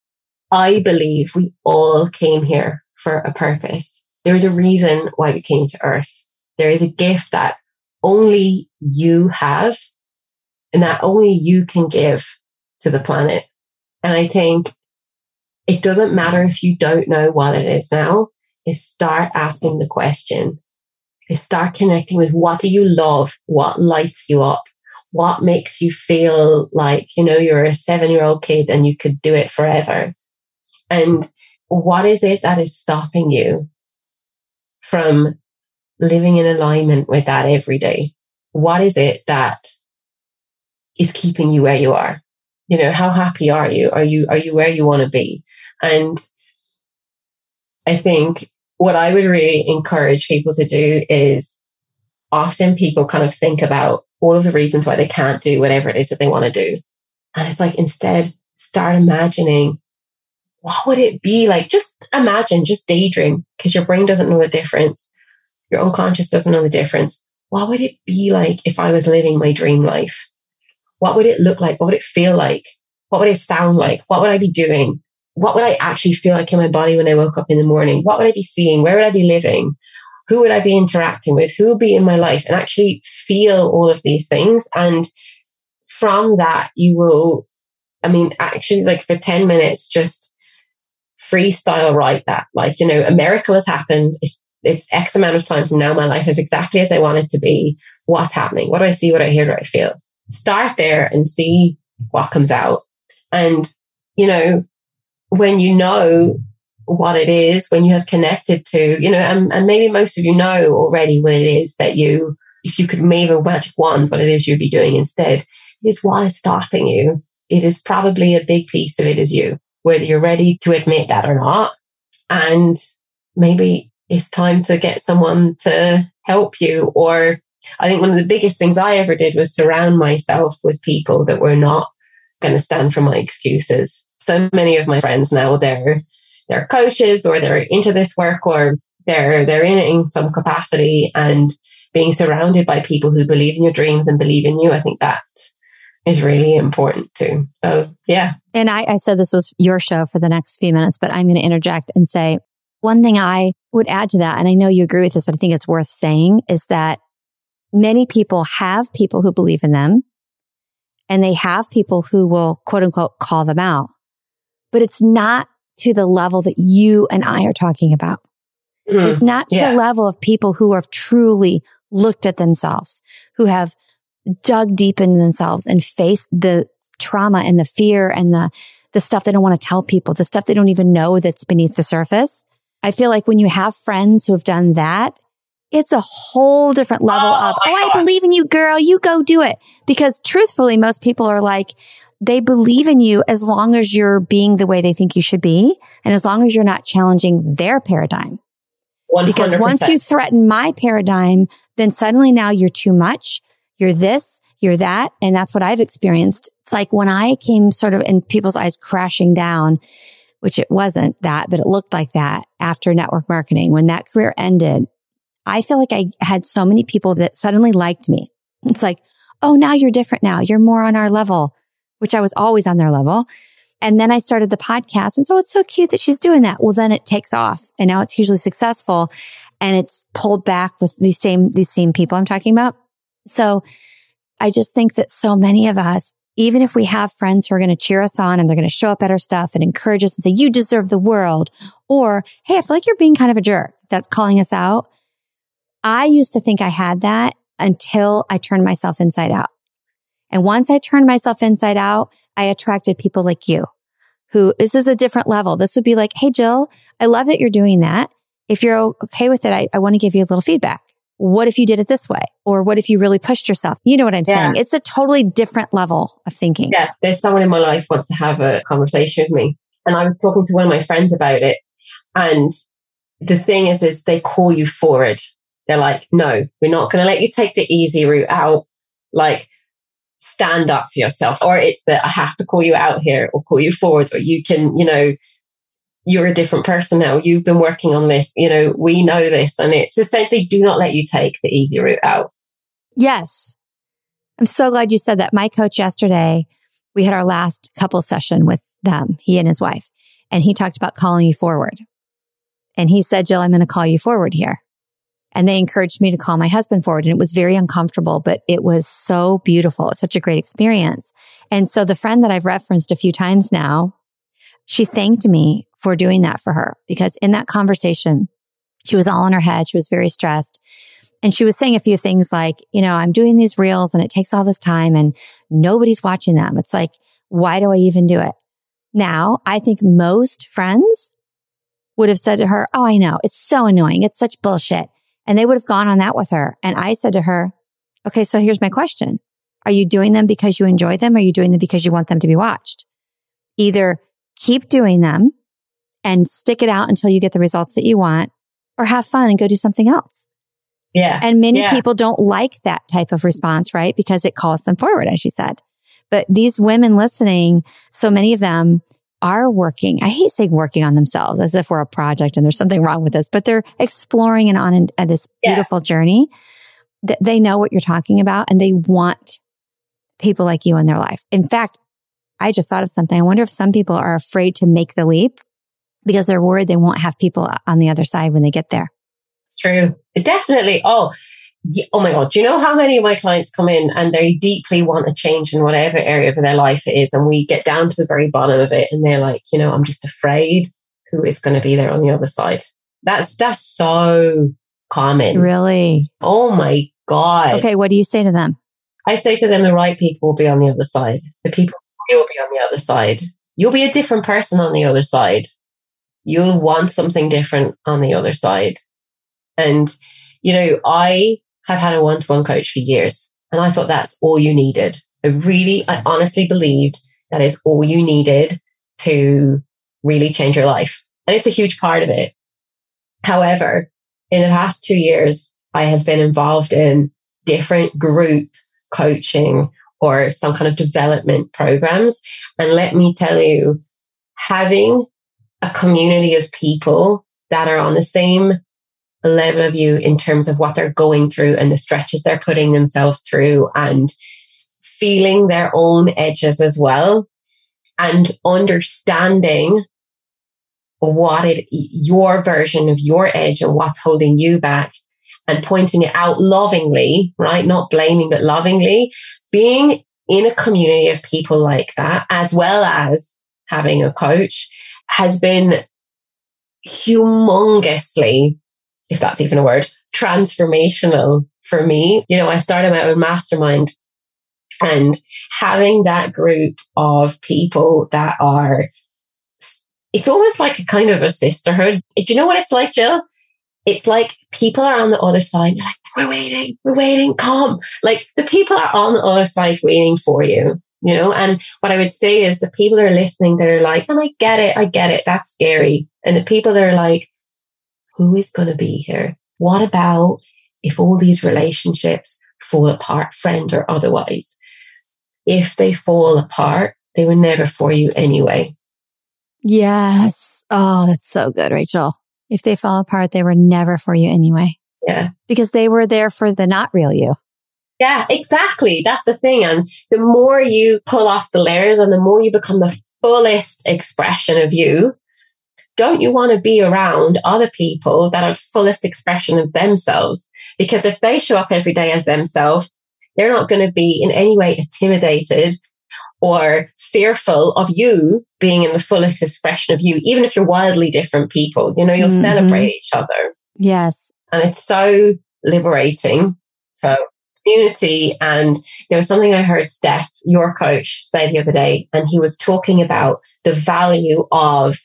Speaker 4: I believe we all came here for a purpose. There is a reason why we came to earth. There is a gift that only you have and that only you can give to the planet. And I think it doesn't matter if you don't know what it is now, is start asking the question is start connecting with what do you love? What lights you up? What makes you feel like, you know, you're a seven year old kid and you could do it forever? And what is it that is stopping you from living in alignment with that every day? What is it that is keeping you where you are? You know, how happy are you? Are you, are you where you want to be? And I think what I would really encourage people to do is often people kind of think about all of the reasons why they can't do whatever it is that they want to do. And it's like instead start imagining what would it be like? Just imagine, just daydream, because your brain doesn't know the difference. Your unconscious doesn't know the difference. What would it be like if I was living my dream life? What would it look like? What would it feel like? What would it sound like? What would I be doing? what would I actually feel like in my body when I woke up in the morning? What would I be seeing? Where would I be living? Who would I be interacting with? Who would be in my life? And actually feel all of these things. And from that, you will, I mean, actually, like for 10 minutes, just freestyle write that. Like, you know, a miracle has happened. It's, it's X amount of time from now. My life is exactly as I want it to be. What's happening? What do I see? What do I hear? What do I feel? Start there and see what comes out. And, you know, when you know what it is, when you have connected to, you know, and, and maybe most of you know already what it is that you, if you could wave a magic wand, what it is you'd be doing instead, is what is stopping you. It is probably a big piece of it is you, whether you're ready to admit that or not. And maybe it's time to get someone to help you. Or I think one of the biggest things I ever did was surround myself with people that were not going to stand for my excuses so many of my friends now they're they're coaches or they're into this work or they're they're in it in some capacity and being surrounded by people who believe in your dreams and believe in you i think that is really important too so yeah
Speaker 1: and I, I said this was your show for the next few minutes but i'm going to interject and say one thing i would add to that and i know you agree with this but i think it's worth saying is that many people have people who believe in them and they have people who will quote unquote call them out but it's not to the level that you and I are talking about. Mm, it's not to yeah. the level of people who have truly looked at themselves, who have dug deep in themselves and faced the trauma and the fear and the, the stuff they don't want to tell people, the stuff they don't even know that's beneath the surface. I feel like when you have friends who have done that, it's a whole different level oh, of, oh, I believe in you, girl. You go do it. Because truthfully, most people are like, they believe in you as long as you're being the way they think you should be. And as long as you're not challenging their paradigm. 100%. Because once you threaten my paradigm, then suddenly now you're too much. You're this, you're that. And that's what I've experienced. It's like when I came sort of in people's eyes crashing down, which it wasn't that, but it looked like that after network marketing. When that career ended, I feel like I had so many people that suddenly liked me. It's like, oh, now you're different now. You're more on our level, which I was always on their level. And then I started the podcast. And so it's so cute that she's doing that. Well, then it takes off and now it's hugely successful and it's pulled back with these same, these same people I'm talking about. So I just think that so many of us, even if we have friends who are going to cheer us on and they're going to show up at our stuff and encourage us and say, you deserve the world. Or, Hey, I feel like you're being kind of a jerk that's calling us out. I used to think I had that until I turned myself inside out. And once I turned myself inside out, I attracted people like you who this is a different level. This would be like, Hey, Jill, I love that you're doing that. If you're okay with it, I, I want to give you a little feedback. What if you did it this way? Or what if you really pushed yourself? You know what I'm yeah. saying? It's a totally different level of thinking.
Speaker 4: Yeah. There's someone in my life wants to have a conversation with me. And I was talking to one of my friends about it. And the thing is, is they call you forward. They're like, no, we're not going to let you take the easy route out. Like, stand up for yourself. Or it's that I have to call you out here or call you forward, or you can, you know, you're a different person now. You've been working on this. You know, we know this. And it's essentially do not let you take the easy route out.
Speaker 1: Yes. I'm so glad you said that. My coach yesterday, we had our last couple session with them, he and his wife, and he talked about calling you forward. And he said, Jill, I'm going to call you forward here. And they encouraged me to call my husband forward. And it was very uncomfortable, but it was so beautiful. It's such a great experience. And so the friend that I've referenced a few times now, she thanked me for doing that for her because in that conversation, she was all in her head. She was very stressed. And she was saying a few things like, you know, I'm doing these reels and it takes all this time and nobody's watching them. It's like, why do I even do it? Now, I think most friends would have said to her, Oh, I know. It's so annoying. It's such bullshit. And they would have gone on that with her. And I said to her, okay, so here's my question. Are you doing them because you enjoy them? Or are you doing them because you want them to be watched? Either keep doing them and stick it out until you get the results that you want or have fun and go do something else.
Speaker 4: Yeah.
Speaker 1: And many
Speaker 4: yeah.
Speaker 1: people don't like that type of response, right? Because it calls them forward, as you said. But these women listening, so many of them are working. I hate saying working on themselves as if we're a project and there's something wrong with us, but they're exploring and on an, uh, this beautiful yeah. journey. That they know what you're talking about and they want people like you in their life. In fact, I just thought of something. I wonder if some people are afraid to make the leap because they're worried they won't have people on the other side when they get there.
Speaker 4: It's true. It definitely. Oh, oh my God, do you know how many of my clients come in and they deeply want a change in whatever area of their life it is? And we get down to the very bottom of it and they're like, you know, I'm just afraid who is going to be there on the other side. That's, that's so common.
Speaker 1: Really?
Speaker 4: Oh my God.
Speaker 1: Okay. What do you say to them?
Speaker 4: I say to them, the right people will be on the other side. The people will be on the other side. You'll be a different person on the other side. You'll want something different on the other side. And, you know, I have had a one to one coach for years. And I thought that's all you needed. I really, I honestly believed that is all you needed to really change your life. And it's a huge part of it. However, in the past two years, I have been involved in different group coaching or some kind of development programs. And let me tell you, having a community of people that are on the same level of you in terms of what they're going through and the stretches they're putting themselves through and feeling their own edges as well and understanding what it your version of your edge and what's holding you back and pointing it out lovingly right not blaming but lovingly being in a community of people like that as well as having a coach has been humongously if that's even a word, transformational for me. You know, I started my own mastermind and having that group of people that are, it's almost like a kind of a sisterhood. Do you know what it's like, Jill? It's like people are on the other side. Like, we're waiting, we're waiting, come. Like the people are on the other side waiting for you, you know? And what I would say is the people that are listening that are like, and I get it, I get it, that's scary. And the people that are like, who is going to be here? What about if all these relationships fall apart, friend or otherwise? If they fall apart, they were never for you anyway.
Speaker 1: Yes. Oh, that's so good, Rachel. If they fall apart, they were never for you anyway.
Speaker 4: Yeah.
Speaker 1: Because they were there for the not real you.
Speaker 4: Yeah, exactly. That's the thing. And the more you pull off the layers and the more you become the fullest expression of you, don't you want to be around other people that are fullest expression of themselves? Because if they show up every day as themselves, they're not going to be in any way intimidated or fearful of you being in the fullest expression of you, even if you're wildly different people. You know, you'll mm-hmm. celebrate each other.
Speaker 1: Yes.
Speaker 4: And it's so liberating. So community. And there was something I heard Steph, your coach, say the other day, and he was talking about the value of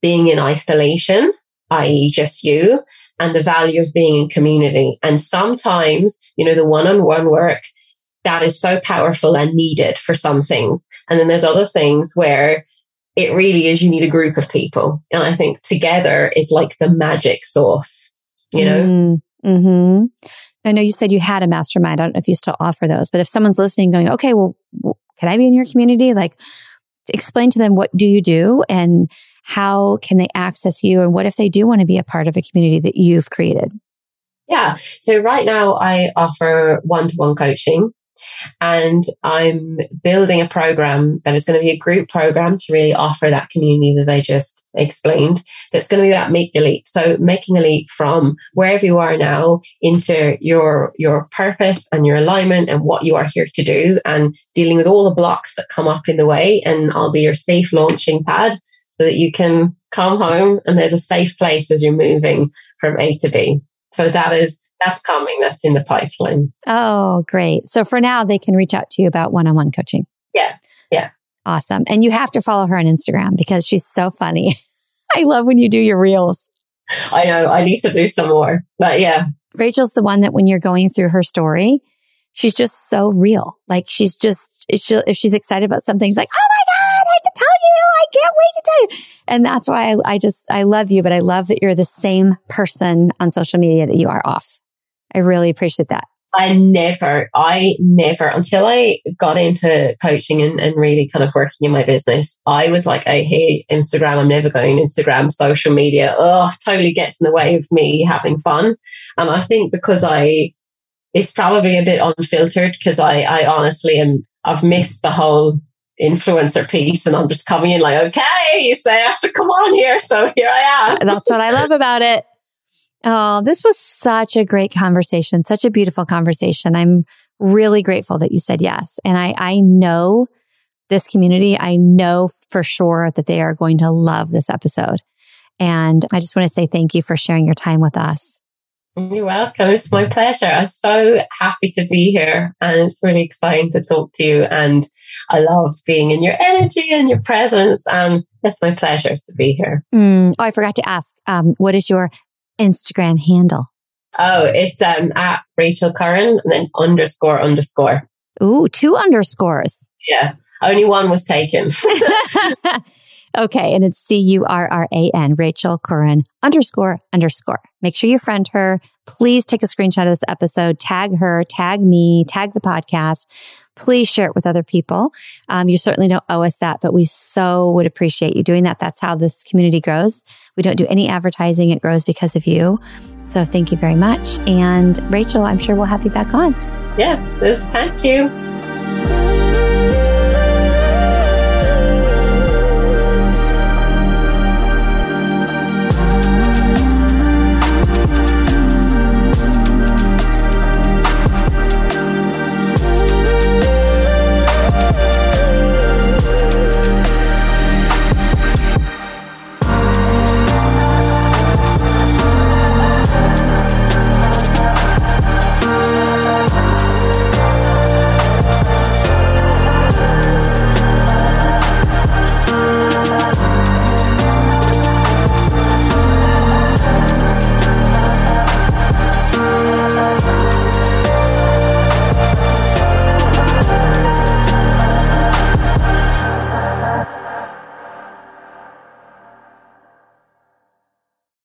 Speaker 4: being in isolation, i.e., just you, and the value of being in community. And sometimes, you know, the one on one work that is so powerful and needed for some things. And then there's other things where it really is you need a group of people. And I think together is like the magic sauce, you know?
Speaker 1: Mm, hmm I know you said you had a mastermind. I don't know if you still offer those, but if someone's listening going, okay, well, can I be in your community? Like explain to them what do you do and how can they access you? And what if they do want to be a part of a community that you've created?
Speaker 4: Yeah. So right now I offer one to one coaching. And I'm building a program that is going to be a group program to really offer that community that I just explained. That's going to be about make the leap. So making a leap from wherever you are now into your your purpose and your alignment and what you are here to do and dealing with all the blocks that come up in the way. And I'll be your safe launching pad so that you can come home and there's a safe place as you're moving from A to B. So that is that's coming. That's in the pipeline.
Speaker 1: Oh, great. So for now, they can reach out to you about one on one coaching.
Speaker 4: Yeah. Yeah.
Speaker 1: Awesome. And you have to follow her on Instagram because she's so funny. I love when you do your reels.
Speaker 4: I know. I need to do some more. But yeah.
Speaker 1: Rachel's the one that when you're going through her story, she's just so real. Like she's just, she. if she's excited about something, it's like, oh my God, I have to tell you. I can't wait to tell you. And that's why I, I just, I love you, but I love that you're the same person on social media that you are off. I really appreciate that.
Speaker 4: I never, I never, until I got into coaching and, and really kind of working in my business, I was like, I hate Instagram. I'm never going Instagram, social media. Oh, totally gets in the way of me having fun. And I think because I, it's probably a bit unfiltered because I, I honestly am, I've missed the whole influencer piece and I'm just coming in like, okay, you say I have to come on here. So here I
Speaker 1: am. That's what I love about it. Oh, this was such a great conversation, such a beautiful conversation. I'm really grateful that you said yes. And I, I know this community, I know for sure that they are going to love this episode. And I just want to say thank you for sharing your time with us.
Speaker 4: You're welcome. It's my pleasure. I'm so happy to be here and it's really exciting to talk to you. And I love being in your energy and your presence. And it's my pleasure to be here.
Speaker 1: Mm, oh, I forgot to ask, um, what is your Instagram handle?
Speaker 4: Oh, it's um, at Rachel Curran and then underscore underscore.
Speaker 1: Ooh, two underscores.
Speaker 4: Yeah. Only one was taken.
Speaker 1: okay. And it's C U R R A N, Rachel Curran underscore underscore. Make sure you friend her. Please take a screenshot of this episode, tag her, tag me, tag the podcast. Please share it with other people. Um, you certainly don't owe us that, but we so would appreciate you doing that. That's how this community grows. We don't do any advertising. It grows because of you. So thank you very much. And Rachel, I'm sure we'll have you back on.
Speaker 4: Yeah, thank you.